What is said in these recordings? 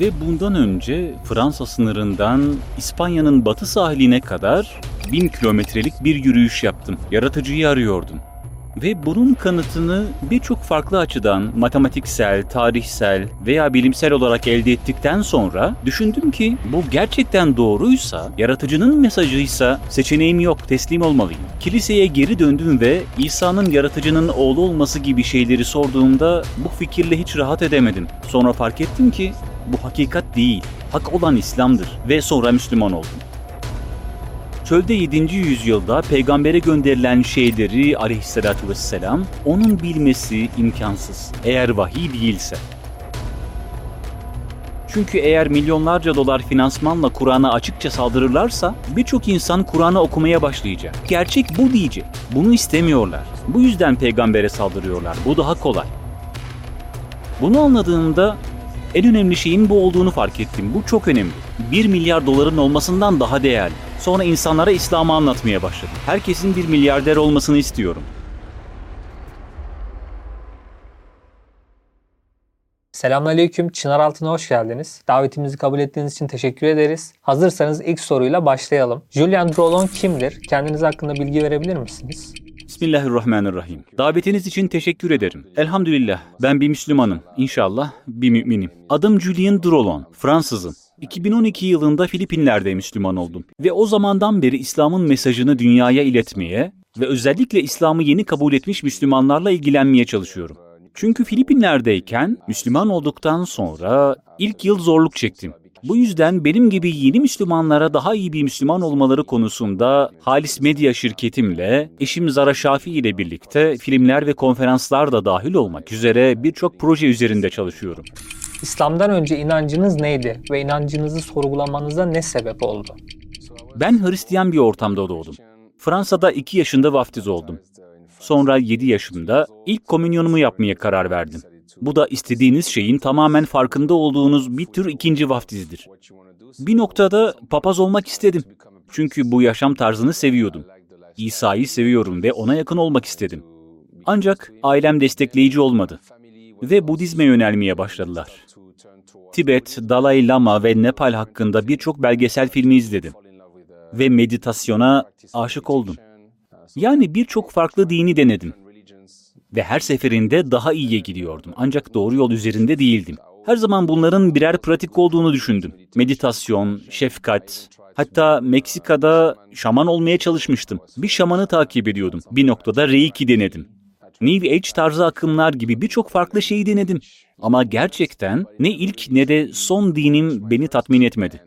Ve bundan önce Fransa sınırından İspanya'nın batı sahiline kadar bin kilometrelik bir yürüyüş yaptım. Yaratıcıyı arıyordum. Ve bunun kanıtını birçok farklı açıdan matematiksel, tarihsel veya bilimsel olarak elde ettikten sonra düşündüm ki bu gerçekten doğruysa, yaratıcının mesajıysa seçeneğim yok, teslim olmalıyım. Kiliseye geri döndüm ve İsa'nın yaratıcının oğlu olması gibi şeyleri sorduğumda bu fikirle hiç rahat edemedim. Sonra fark ettim ki bu hakikat değil, hak olan İslam'dır ve sonra Müslüman oldum. Çölde 7. yüzyılda peygambere gönderilen şeyleri aleyhissalatü vesselam onun bilmesi imkansız eğer vahiy değilse. Çünkü eğer milyonlarca dolar finansmanla Kur'an'a açıkça saldırırlarsa birçok insan Kur'an'ı okumaya başlayacak. Gerçek bu diyecek. Bunu istemiyorlar. Bu yüzden peygambere saldırıyorlar. Bu daha kolay. Bunu anladığımda en önemli şeyin bu olduğunu fark ettim. Bu çok önemli. 1 milyar doların olmasından daha değerli. Sonra insanlara İslam'ı anlatmaya başladım. Herkesin bir milyarder olmasını istiyorum. Selamünaleyküm. Çınar Altın'a hoş geldiniz. Davetimizi kabul ettiğiniz için teşekkür ederiz. Hazırsanız ilk soruyla başlayalım. Julian Drolon kimdir? Kendiniz hakkında bilgi verebilir misiniz? Bismillahirrahmanirrahim. Davetiniz için teşekkür ederim. Elhamdülillah ben bir Müslümanım. İnşallah bir müminim. Adım Julien Drolon. Fransızım. 2012 yılında Filipinler'de Müslüman oldum ve o zamandan beri İslam'ın mesajını dünyaya iletmeye ve özellikle İslam'ı yeni kabul etmiş Müslümanlarla ilgilenmeye çalışıyorum. Çünkü Filipinler'deyken Müslüman olduktan sonra ilk yıl zorluk çektim. Bu yüzden benim gibi yeni Müslümanlara daha iyi bir Müslüman olmaları konusunda Halis Medya şirketimle eşim Zara Şafi ile birlikte filmler ve konferanslar da dahil olmak üzere birçok proje üzerinde çalışıyorum. İslam'dan önce inancınız neydi ve inancınızı sorgulamanıza ne sebep oldu? Ben Hristiyan bir ortamda doğdum. Fransa'da 2 yaşında vaftiz oldum. Sonra 7 yaşımda ilk komünyonumu yapmaya karar verdim. Bu da istediğiniz şeyin tamamen farkında olduğunuz bir tür ikinci vaftizdir. Bir noktada papaz olmak istedim. Çünkü bu yaşam tarzını seviyordum. İsa'yı seviyorum ve ona yakın olmak istedim. Ancak ailem destekleyici olmadı ve Budizme yönelmeye başladılar. Tibet, Dalai Lama ve Nepal hakkında birçok belgesel filmi izledim ve meditasyona aşık oldum. Yani birçok farklı dini denedim ve her seferinde daha iyiye gidiyordum ancak doğru yol üzerinde değildim. Her zaman bunların birer pratik olduğunu düşündüm. Meditasyon, şefkat, hatta Meksika'da şaman olmaya çalışmıştım. Bir şamanı takip ediyordum. Bir noktada Reiki denedim. New Age tarzı akımlar gibi birçok farklı şeyi denedim. Ama gerçekten ne ilk ne de son dinim beni tatmin etmedi.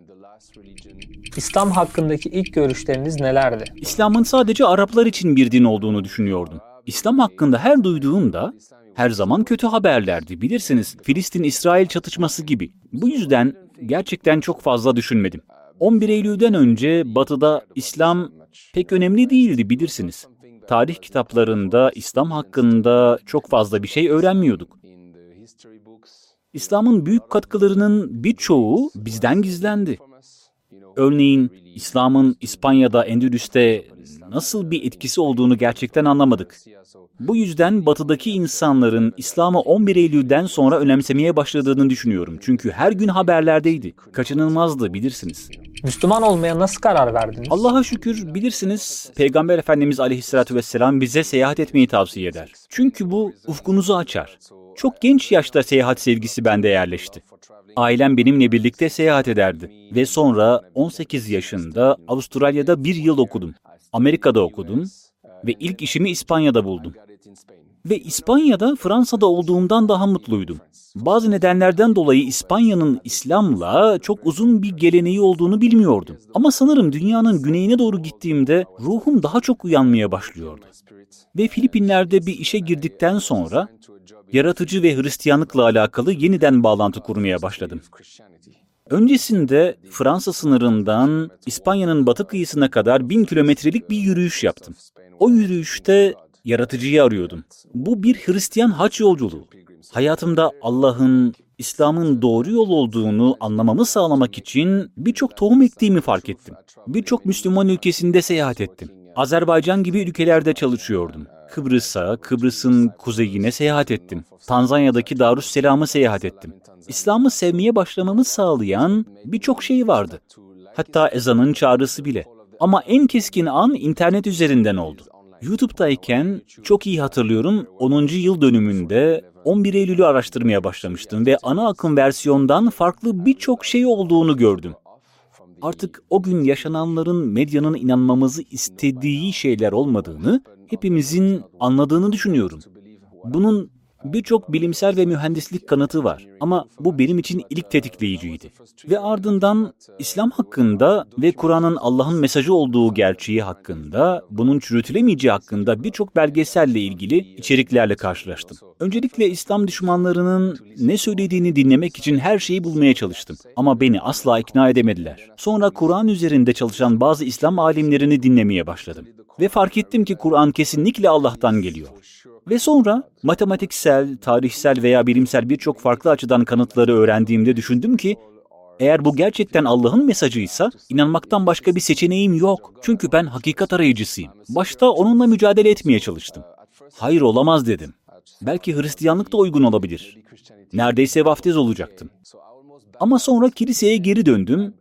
İslam hakkındaki ilk görüşleriniz nelerdi? İslam'ın sadece Araplar için bir din olduğunu düşünüyordum. İslam hakkında her duyduğumda her zaman kötü haberlerdi. Bilirsiniz Filistin-İsrail çatışması gibi. Bu yüzden gerçekten çok fazla düşünmedim. 11 Eylül'den önce Batı'da İslam pek önemli değildi bilirsiniz. Tarih kitaplarında İslam hakkında çok fazla bir şey öğrenmiyorduk. İslam'ın büyük katkılarının birçoğu bizden gizlendi. Örneğin İslam'ın İspanya'da, Endülüs'te nasıl bir etkisi olduğunu gerçekten anlamadık. Bu yüzden batıdaki insanların İslam'ı 11 Eylül'den sonra önemsemeye başladığını düşünüyorum. Çünkü her gün haberlerdeydi. Kaçınılmazdı bilirsiniz. Müslüman olmaya nasıl karar verdiniz? Allah'a şükür bilirsiniz Peygamber Efendimiz Aleyhisselatü Vesselam bize seyahat etmeyi tavsiye eder. Çünkü bu ufkunuzu açar. Çok genç yaşta seyahat sevgisi bende yerleşti. Ailem benimle birlikte seyahat ederdi ve sonra 18 yaşında Avustralya'da bir yıl okudum. Amerika'da okudum ve ilk işimi İspanya'da buldum. Ve İspanya'da Fransa'da olduğumdan daha mutluydum. Bazı nedenlerden dolayı İspanya'nın İslam'la çok uzun bir geleneği olduğunu bilmiyordum. Ama sanırım dünyanın güneyine doğru gittiğimde ruhum daha çok uyanmaya başlıyordu. Ve Filipinler'de bir işe girdikten sonra yaratıcı ve Hristiyanlıkla alakalı yeniden bağlantı kurmaya başladım. Öncesinde Fransa sınırından İspanya'nın batı kıyısına kadar bin kilometrelik bir yürüyüş yaptım. O yürüyüşte yaratıcıyı arıyordum. Bu bir Hristiyan haç yolculuğu. Hayatımda Allah'ın, İslam'ın doğru yol olduğunu anlamamı sağlamak için birçok tohum ektiğimi fark ettim. Birçok Müslüman ülkesinde seyahat ettim. Azerbaycan gibi ülkelerde çalışıyordum. Kıbrıs'a, Kıbrıs'ın kuzeyine seyahat ettim. Tanzanya'daki Darüsselam'ı seyahat ettim. İslam'ı sevmeye başlamamı sağlayan birçok şey vardı. Hatta ezanın çağrısı bile. Ama en keskin an internet üzerinden oldu. YouTube'dayken çok iyi hatırlıyorum 10. yıl dönümünde 11 Eylül'ü araştırmaya başlamıştım ve ana akım versiyondan farklı birçok şey olduğunu gördüm. Artık o gün yaşananların medyanın inanmamızı istediği şeyler olmadığını hepimizin anladığını düşünüyorum. Bunun Birçok bilimsel ve mühendislik kanıtı var ama bu benim için ilk tetikleyiciydi. Ve ardından İslam hakkında ve Kur'an'ın Allah'ın mesajı olduğu gerçeği hakkında, bunun çürütülemeyeceği hakkında birçok belgeselle ilgili içeriklerle karşılaştım. Öncelikle İslam düşmanlarının ne söylediğini dinlemek için her şeyi bulmaya çalıştım. Ama beni asla ikna edemediler. Sonra Kur'an üzerinde çalışan bazı İslam alimlerini dinlemeye başladım. Ve fark ettim ki Kur'an kesinlikle Allah'tan geliyor. Ve sonra matematiksel, tarihsel veya bilimsel birçok farklı açıdan kanıtları öğrendiğimde düşündüm ki eğer bu gerçekten Allah'ın mesajıysa inanmaktan başka bir seçeneğim yok. Çünkü ben hakikat arayıcısıyım. Başta onunla mücadele etmeye çalıştım. Hayır olamaz dedim. Belki Hristiyanlık da uygun olabilir. Neredeyse vaftiz olacaktım. Ama sonra kiliseye geri döndüm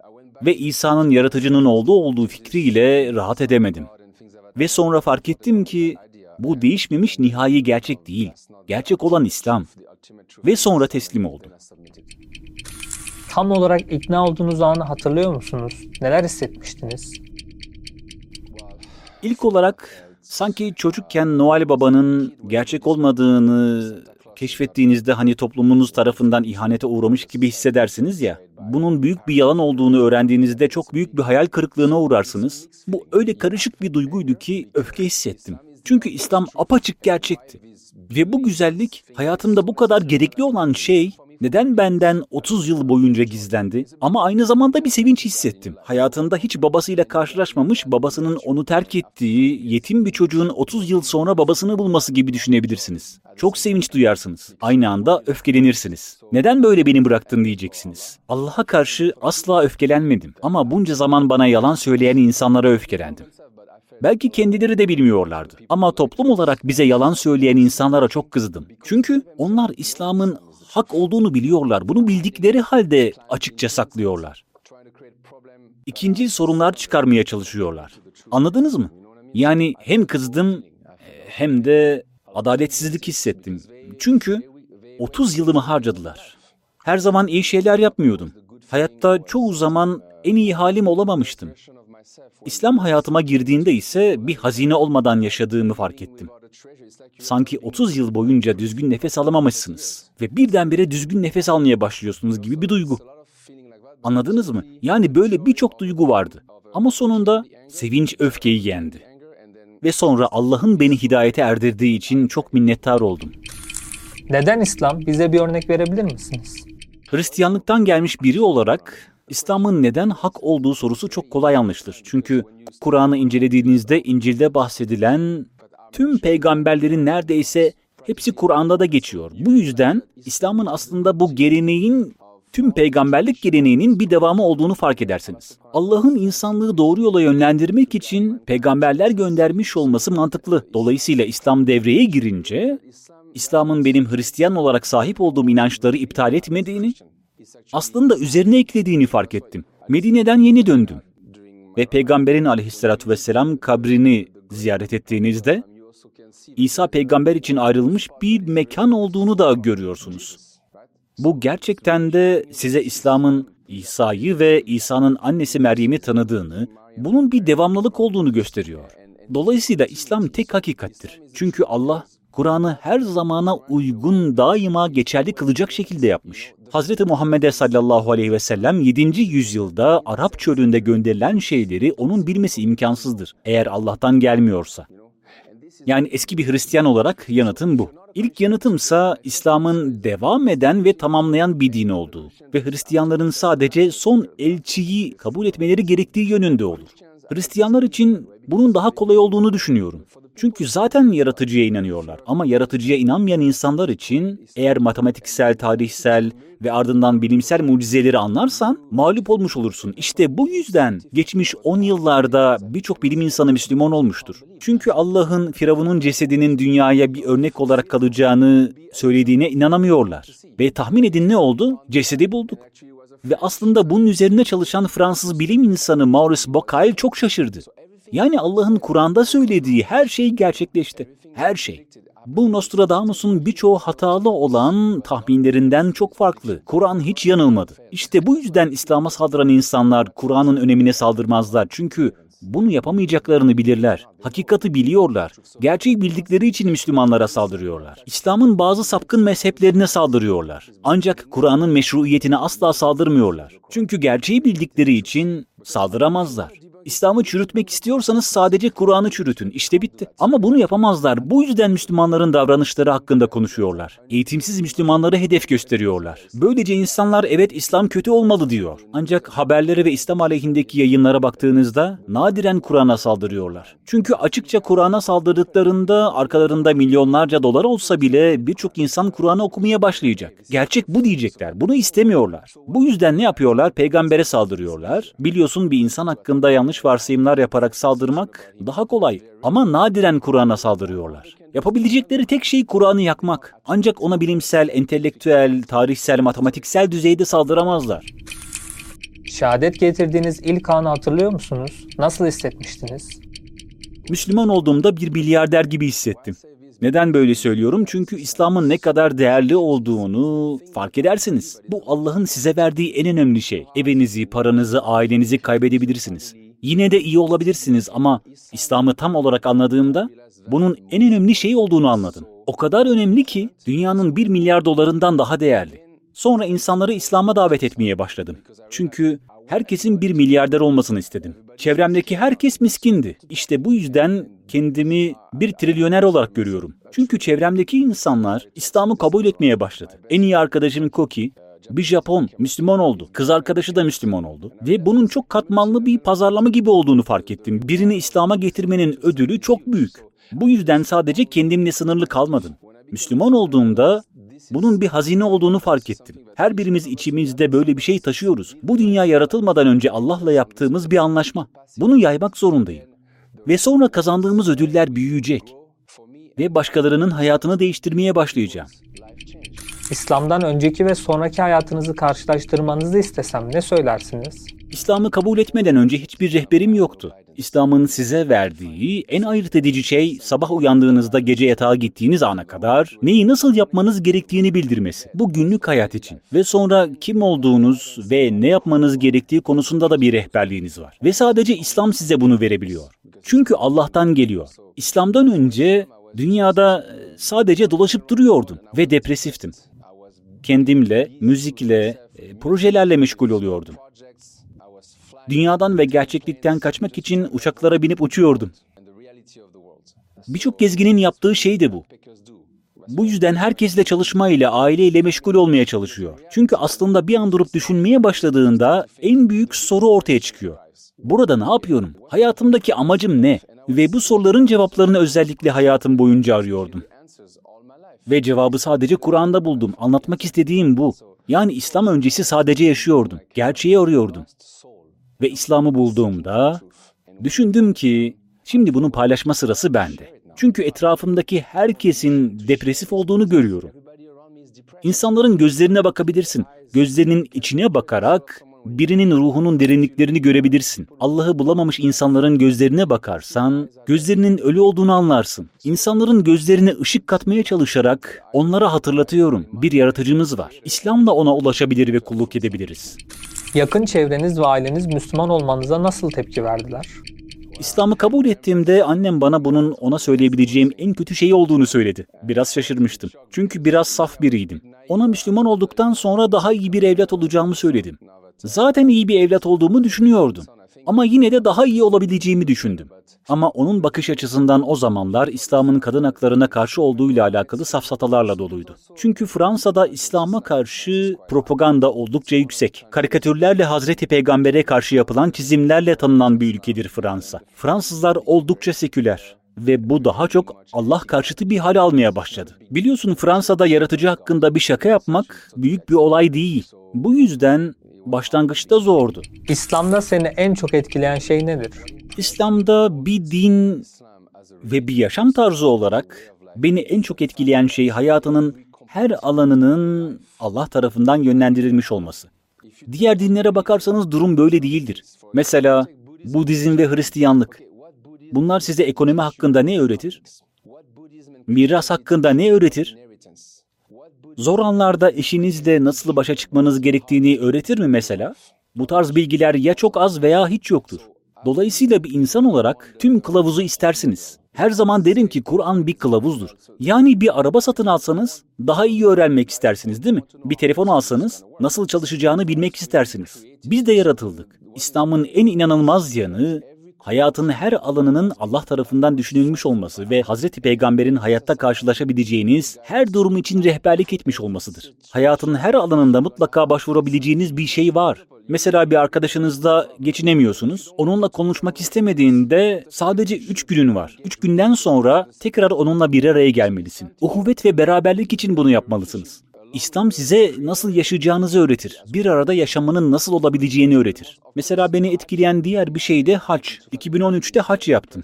ve İsa'nın yaratıcının olduğu olduğu fikriyle rahat edemedim. Ve sonra fark ettim ki bu değişmemiş nihai gerçek değil. Gerçek olan İslam. Ve sonra teslim oldum. Tam olarak ikna olduğunuz anı hatırlıyor musunuz? Neler hissetmiştiniz? İlk olarak sanki çocukken Noel Baba'nın gerçek olmadığını keşfettiğinizde hani toplumunuz tarafından ihanete uğramış gibi hissedersiniz ya. Bunun büyük bir yalan olduğunu öğrendiğinizde çok büyük bir hayal kırıklığına uğrarsınız. Bu öyle karışık bir duyguydu ki öfke hissettim. Çünkü İslam apaçık gerçekti. Ve bu güzellik hayatımda bu kadar gerekli olan şey neden benden 30 yıl boyunca gizlendi? Ama aynı zamanda bir sevinç hissettim. Hayatında hiç babasıyla karşılaşmamış, babasının onu terk ettiği yetim bir çocuğun 30 yıl sonra babasını bulması gibi düşünebilirsiniz. Çok sevinç duyarsınız. Aynı anda öfkelenirsiniz. Neden böyle beni bıraktın diyeceksiniz. Allah'a karşı asla öfkelenmedim. Ama bunca zaman bana yalan söyleyen insanlara öfkelendim. Belki kendileri de bilmiyorlardı. Ama toplum olarak bize yalan söyleyen insanlara çok kızdım. Çünkü onlar İslam'ın hak olduğunu biliyorlar. Bunu bildikleri halde açıkça saklıyorlar. İkinci sorunlar çıkarmaya çalışıyorlar. Anladınız mı? Yani hem kızdım hem de adaletsizlik hissettim. Çünkü 30 yılımı harcadılar. Her zaman iyi şeyler yapmıyordum. Hayatta çoğu zaman en iyi halim olamamıştım. İslam hayatıma girdiğinde ise bir hazine olmadan yaşadığımı fark ettim. Sanki 30 yıl boyunca düzgün nefes alamamışsınız ve birdenbire düzgün nefes almaya başlıyorsunuz gibi bir duygu. Anladınız mı? Yani böyle birçok duygu vardı. Ama sonunda sevinç öfkeyi yendi. Ve sonra Allah'ın beni hidayete erdirdiği için çok minnettar oldum. Neden İslam? Bize bir örnek verebilir misiniz? Hristiyanlıktan gelmiş biri olarak İslam'ın neden hak olduğu sorusu çok kolay anlaşılır. Çünkü Kur'an'ı incelediğinizde İncil'de bahsedilen tüm peygamberlerin neredeyse hepsi Kur'an'da da geçiyor. Bu yüzden İslam'ın aslında bu geleneğin tüm peygamberlik geleneğinin bir devamı olduğunu fark edersiniz. Allah'ın insanlığı doğru yola yönlendirmek için peygamberler göndermiş olması mantıklı. Dolayısıyla İslam devreye girince İslam'ın benim Hristiyan olarak sahip olduğum inançları iptal etmediğini, aslında üzerine eklediğini fark ettim. Medine'den yeni döndüm. Ve Peygamberin aleyhissalatü vesselam kabrini ziyaret ettiğinizde İsa peygamber için ayrılmış bir mekan olduğunu da görüyorsunuz. Bu gerçekten de size İslam'ın İsa'yı ve İsa'nın annesi Meryem'i tanıdığını, bunun bir devamlılık olduğunu gösteriyor. Dolayısıyla İslam tek hakikattir. Çünkü Allah Kur'an'ı her zamana uygun daima geçerli kılacak şekilde yapmış. Hazreti Muhammed'e sallallahu aleyhi ve sellem 7. yüzyılda Arap çölünde gönderilen şeyleri onun bilmesi imkansızdır eğer Allah'tan gelmiyorsa. Yani eski bir Hristiyan olarak yanıtım bu. İlk yanıtımsa İslam'ın devam eden ve tamamlayan bir din olduğu ve Hristiyanların sadece son elçiyi kabul etmeleri gerektiği yönünde olur. Hristiyanlar için bunun daha kolay olduğunu düşünüyorum. Çünkü zaten yaratıcıya inanıyorlar. Ama yaratıcıya inanmayan insanlar için eğer matematiksel, tarihsel ve ardından bilimsel mucizeleri anlarsan mağlup olmuş olursun. İşte bu yüzden geçmiş 10 yıllarda birçok bilim insanı Müslüman olmuştur. Çünkü Allah'ın Firavun'un cesedinin dünyaya bir örnek olarak kalacağını söylediğine inanamıyorlar. Ve tahmin edin ne oldu? Cesedi bulduk. Ve aslında bunun üzerine çalışan Fransız bilim insanı Maurice Bucaille çok şaşırdı. Yani Allah'ın Kur'an'da söylediği her şey gerçekleşti. Her şey. Bu Nostradamus'un birçoğu hatalı olan tahminlerinden çok farklı. Kur'an hiç yanılmadı. İşte bu yüzden İslam'a saldıran insanlar Kur'an'ın önemine saldırmazlar. Çünkü bunu yapamayacaklarını bilirler. Hakikati biliyorlar. Gerçeği bildikleri için Müslümanlara saldırıyorlar. İslam'ın bazı sapkın mezheplerine saldırıyorlar. Ancak Kur'an'ın meşruiyetine asla saldırmıyorlar. Çünkü gerçeği bildikleri için saldıramazlar. İslam'ı çürütmek istiyorsanız sadece Kur'an'ı çürütün. İşte bitti. Ama bunu yapamazlar. Bu yüzden Müslümanların davranışları hakkında konuşuyorlar. Eğitimsiz Müslümanları hedef gösteriyorlar. Böylece insanlar evet İslam kötü olmalı diyor. Ancak haberlere ve İslam aleyhindeki yayınlara baktığınızda nadiren Kur'an'a saldırıyorlar. Çünkü açıkça Kur'an'a saldırdıklarında arkalarında milyonlarca dolar olsa bile birçok insan Kur'an'ı okumaya başlayacak. Gerçek bu diyecekler. Bunu istemiyorlar. Bu yüzden ne yapıyorlar? Peygambere saldırıyorlar. Biliyorsun bir insan hakkında yanlış varsayımlar yaparak saldırmak daha kolay. Ama nadiren Kur'an'a saldırıyorlar. Yapabilecekleri tek şey Kur'an'ı yakmak. Ancak ona bilimsel, entelektüel, tarihsel, matematiksel düzeyde saldıramazlar. Şehadet getirdiğiniz ilk anı hatırlıyor musunuz? Nasıl hissetmiştiniz? Müslüman olduğumda bir milyarder gibi hissettim. Neden böyle söylüyorum? Çünkü İslam'ın ne kadar değerli olduğunu fark edersiniz. Bu Allah'ın size verdiği en önemli şey. Evinizi, paranızı, ailenizi kaybedebilirsiniz. Yine de iyi olabilirsiniz ama İslam'ı tam olarak anladığımda bunun en önemli şey olduğunu anladım. O kadar önemli ki dünyanın bir milyar dolarından daha değerli. Sonra insanları İslam'a davet etmeye başladım. Çünkü herkesin bir milyarder olmasını istedim. Çevremdeki herkes miskindi. İşte bu yüzden kendimi bir trilyoner olarak görüyorum. Çünkü çevremdeki insanlar İslam'ı kabul etmeye başladı. En iyi arkadaşım Koki, bir Japon Müslüman oldu. Kız arkadaşı da Müslüman oldu. Ve bunun çok katmanlı bir pazarlama gibi olduğunu fark ettim. Birini İslam'a getirmenin ödülü çok büyük. Bu yüzden sadece kendimle sınırlı kalmadım. Müslüman olduğumda bunun bir hazine olduğunu fark ettim. Her birimiz içimizde böyle bir şey taşıyoruz. Bu dünya yaratılmadan önce Allah'la yaptığımız bir anlaşma. Bunu yaymak zorundayım. Ve sonra kazandığımız ödüller büyüyecek. Ve başkalarının hayatını değiştirmeye başlayacağım. İslam'dan önceki ve sonraki hayatınızı karşılaştırmanızı istesem ne söylersiniz? İslam'ı kabul etmeden önce hiçbir rehberim yoktu. İslam'ın size verdiği en ayırt edici şey sabah uyandığınızda gece yatağa gittiğiniz ana kadar neyi nasıl yapmanız gerektiğini bildirmesi. Bu günlük hayat için. Ve sonra kim olduğunuz ve ne yapmanız gerektiği konusunda da bir rehberliğiniz var. Ve sadece İslam size bunu verebiliyor. Çünkü Allah'tan geliyor. İslam'dan önce dünyada sadece dolaşıp duruyordum ve depresiftim. Kendimle, müzikle, e, projelerle meşgul oluyordum. Dünyadan ve gerçeklikten kaçmak için uçaklara binip uçuyordum. Birçok gezginin yaptığı şey de bu. Bu yüzden herkesle çalışmayla, aileyle meşgul olmaya çalışıyor. Çünkü aslında bir an durup düşünmeye başladığında en büyük soru ortaya çıkıyor. Burada ne yapıyorum? Hayatımdaki amacım ne? Ve bu soruların cevaplarını özellikle hayatım boyunca arıyordum. Ve cevabı sadece Kur'an'da buldum. Anlatmak istediğim bu. Yani İslam öncesi sadece yaşıyordum. Gerçeği arıyordum. Ve İslam'ı bulduğumda düşündüm ki şimdi bunu paylaşma sırası bende. Çünkü etrafımdaki herkesin depresif olduğunu görüyorum. İnsanların gözlerine bakabilirsin. Gözlerinin içine bakarak birinin ruhunun derinliklerini görebilirsin. Allah'ı bulamamış insanların gözlerine bakarsan, gözlerinin ölü olduğunu anlarsın. İnsanların gözlerine ışık katmaya çalışarak onlara hatırlatıyorum. Bir yaratıcımız var. İslam'la ona ulaşabilir ve kulluk edebiliriz. Yakın çevreniz ve aileniz Müslüman olmanıza nasıl tepki verdiler? İslam'ı kabul ettiğimde annem bana bunun ona söyleyebileceğim en kötü şey olduğunu söyledi. Biraz şaşırmıştım. Çünkü biraz saf biriydim. Ona Müslüman olduktan sonra daha iyi bir evlat olacağımı söyledim. Zaten iyi bir evlat olduğumu düşünüyordum. Ama yine de daha iyi olabileceğimi düşündüm. Ama onun bakış açısından o zamanlar İslam'ın kadın haklarına karşı olduğuyla alakalı safsatalarla doluydu. Çünkü Fransa'da İslam'a karşı propaganda oldukça yüksek. Karikatürlerle Hazreti Peygamber'e karşı yapılan çizimlerle tanınan bir ülkedir Fransa. Fransızlar oldukça seküler ve bu daha çok Allah karşıtı bir hal almaya başladı. Biliyorsun Fransa'da yaratıcı hakkında bir şaka yapmak büyük bir olay değil. Bu yüzden başlangıçta zordu. İslam'da seni en çok etkileyen şey nedir? İslam'da bir din ve bir yaşam tarzı olarak beni en çok etkileyen şey hayatının her alanının Allah tarafından yönlendirilmiş olması. Diğer dinlere bakarsanız durum böyle değildir. Mesela Budizm ve Hristiyanlık. Bunlar size ekonomi hakkında ne öğretir? Miras hakkında ne öğretir? Zor anlarda eşinizle nasıl başa çıkmanız gerektiğini öğretir mi mesela? Bu tarz bilgiler ya çok az veya hiç yoktur. Dolayısıyla bir insan olarak tüm kılavuzu istersiniz. Her zaman derim ki Kur'an bir kılavuzdur. Yani bir araba satın alsanız daha iyi öğrenmek istersiniz değil mi? Bir telefon alsanız nasıl çalışacağını bilmek istersiniz. Biz de yaratıldık. İslam'ın en inanılmaz yanı hayatın her alanının Allah tarafından düşünülmüş olması ve Hazreti Peygamber'in hayatta karşılaşabileceğiniz her durum için rehberlik etmiş olmasıdır. Hayatın her alanında mutlaka başvurabileceğiniz bir şey var. Mesela bir arkadaşınızla geçinemiyorsunuz. Onunla konuşmak istemediğinde sadece 3 günün var. 3 günden sonra tekrar onunla bir araya gelmelisin. Uhuvvet ve beraberlik için bunu yapmalısınız. İslam size nasıl yaşayacağınızı öğretir. Bir arada yaşamanın nasıl olabileceğini öğretir. Mesela beni etkileyen diğer bir şey de hac. 2013'te hac yaptım.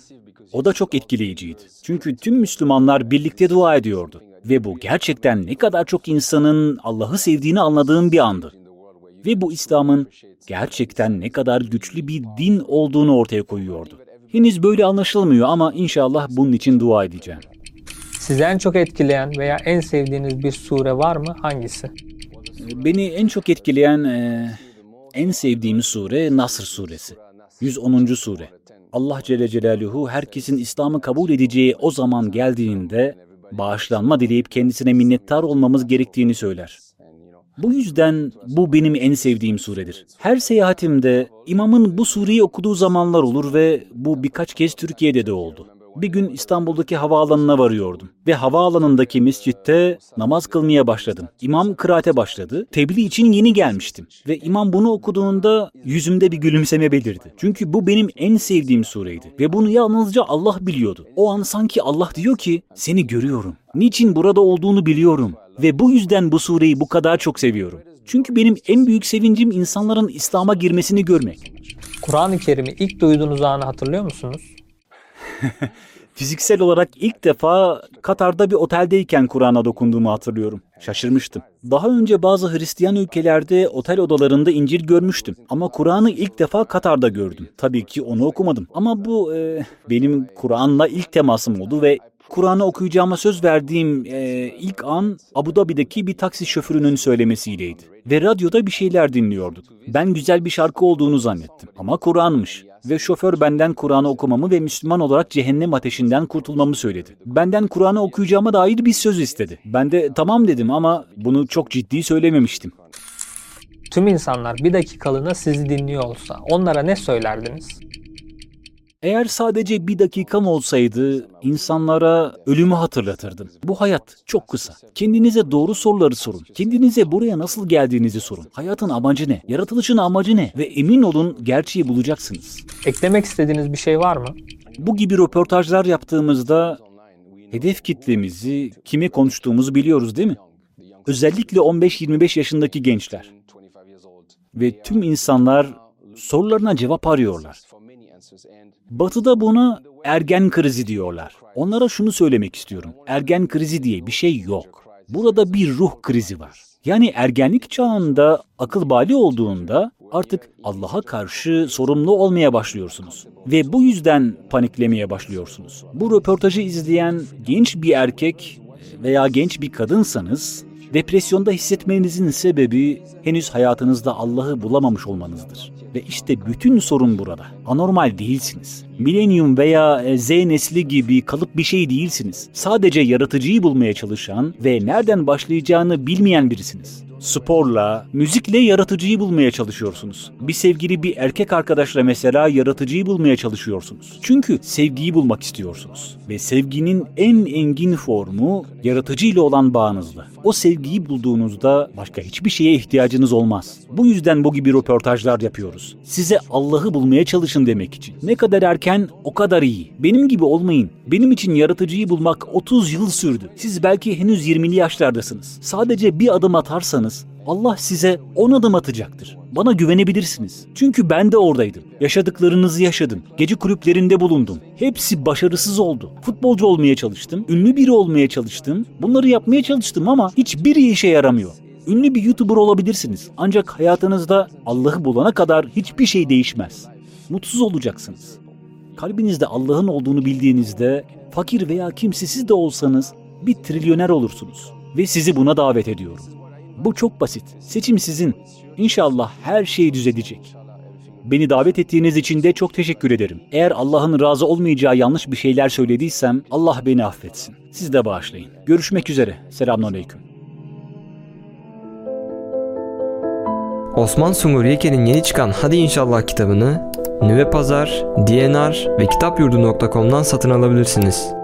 O da çok etkileyiciydi. Çünkü tüm Müslümanlar birlikte dua ediyordu. Ve bu gerçekten ne kadar çok insanın Allah'ı sevdiğini anladığım bir andı. Ve bu İslam'ın gerçekten ne kadar güçlü bir din olduğunu ortaya koyuyordu. Henüz böyle anlaşılmıyor ama inşallah bunun için dua edeceğim. Sizi en çok etkileyen veya en sevdiğiniz bir sure var mı? Hangisi? Beni en çok etkileyen, e, en sevdiğim sure Nasr suresi. 110. sure. Allah Celle Celaluhu herkesin İslam'ı kabul edeceği o zaman geldiğinde bağışlanma dileyip kendisine minnettar olmamız gerektiğini söyler. Bu yüzden bu benim en sevdiğim suredir. Her seyahatimde imamın bu sureyi okuduğu zamanlar olur ve bu birkaç kez Türkiye'de de oldu. Bir gün İstanbul'daki havaalanına varıyordum ve havaalanındaki mescitte namaz kılmaya başladım. İmam kıraate başladı. Tebliğ için yeni gelmiştim ve imam bunu okuduğunda yüzümde bir gülümseme belirdi. Çünkü bu benim en sevdiğim sureydi ve bunu yalnızca Allah biliyordu. O an sanki Allah diyor ki seni görüyorum. Niçin burada olduğunu biliyorum ve bu yüzden bu sureyi bu kadar çok seviyorum. Çünkü benim en büyük sevincim insanların İslam'a girmesini görmek. Kur'an-ı Kerim'i ilk duyduğunuz anı hatırlıyor musunuz? Fiziksel olarak ilk defa Katar'da bir oteldeyken Kur'an'a dokunduğumu hatırlıyorum. Şaşırmıştım. Daha önce bazı Hristiyan ülkelerde otel odalarında İncil görmüştüm. Ama Kur'an'ı ilk defa Katar'da gördüm. Tabii ki onu okumadım. Ama bu e, benim Kur'an'la ilk temasım oldu ve Kur'an'ı okuyacağıma söz verdiğim e, ilk an Abu Dhabi'deki bir taksi şoförünün söylemesiyleydi. Ve radyoda bir şeyler dinliyorduk. Ben güzel bir şarkı olduğunu zannettim. Ama Kur'an'mış. Ve şoför benden Kur'an'ı okumamı ve Müslüman olarak cehennem ateşinden kurtulmamı söyledi. Benden Kur'an'ı okuyacağıma dair bir söz istedi. Ben de tamam dedim ama bunu çok ciddi söylememiştim. Tüm insanlar bir dakikalığına sizi dinliyor olsa onlara ne söylerdiniz? Eğer sadece bir dakikam olsaydı insanlara ölümü hatırlatırdım. Bu hayat çok kısa. Kendinize doğru soruları sorun. Kendinize buraya nasıl geldiğinizi sorun. Hayatın amacı ne? Yaratılışın amacı ne? Ve emin olun gerçeği bulacaksınız. Eklemek istediğiniz bir şey var mı? Bu gibi röportajlar yaptığımızda hedef kitlemizi, kime konuştuğumuzu biliyoruz değil mi? Özellikle 15-25 yaşındaki gençler. Ve tüm insanlar sorularına cevap arıyorlar. Batı'da buna ergen krizi diyorlar. Onlara şunu söylemek istiyorum. Ergen krizi diye bir şey yok. Burada bir ruh krizi var. Yani ergenlik çağında akıl bali olduğunda artık Allah'a karşı sorumlu olmaya başlıyorsunuz. Ve bu yüzden paniklemeye başlıyorsunuz. Bu röportajı izleyen genç bir erkek veya genç bir kadınsanız depresyonda hissetmenizin sebebi henüz hayatınızda Allah'ı bulamamış olmanızdır. Ve işte bütün sorun burada. Anormal değilsiniz. Millennium veya Z nesli gibi kalıp bir şey değilsiniz. Sadece yaratıcıyı bulmaya çalışan ve nereden başlayacağını bilmeyen birisiniz. Sporla, müzikle yaratıcıyı bulmaya çalışıyorsunuz. Bir sevgili bir erkek arkadaşla mesela yaratıcıyı bulmaya çalışıyorsunuz. Çünkü sevgiyi bulmak istiyorsunuz. Ve sevginin en engin formu yaratıcıyla olan bağınızla. O sevgiyi bulduğunuzda başka hiçbir şeye ihtiyacınız olmaz. Bu yüzden bu gibi röportajlar yapıyoruz. Size Allah'ı bulmaya çalışın demek için. Ne kadar erken o kadar iyi. Benim gibi olmayın. Benim için yaratıcıyı bulmak 30 yıl sürdü. Siz belki henüz 20'li yaşlardasınız. Sadece bir adım atarsanız Allah size 10 adım atacaktır. Bana güvenebilirsiniz. Çünkü ben de oradaydım. Yaşadıklarınızı yaşadım. Gece kulüplerinde bulundum. Hepsi başarısız oldu. Futbolcu olmaya çalıştım. Ünlü biri olmaya çalıştım. Bunları yapmaya çalıştım ama hiçbiri işe yaramıyor. Ünlü bir YouTuber olabilirsiniz. Ancak hayatınızda Allah'ı bulana kadar hiçbir şey değişmez. Mutsuz olacaksınız. Kalbinizde Allah'ın olduğunu bildiğinizde fakir veya kimsesiz de olsanız bir trilyoner olursunuz. Ve sizi buna davet ediyorum. Bu çok basit. Seçim sizin. İnşallah her şey düzelecek. Beni davet ettiğiniz için de çok teşekkür ederim. Eğer Allah'ın razı olmayacağı yanlış bir şeyler söylediysem Allah beni affetsin. Siz de bağışlayın. Görüşmek üzere. Selamünaleyküm. Osman Sungur Yeke'nin yeni çıkan Hadi İnşallah kitabını Nüve Pazar, DNR ve kitapyurdu.com'dan satın alabilirsiniz.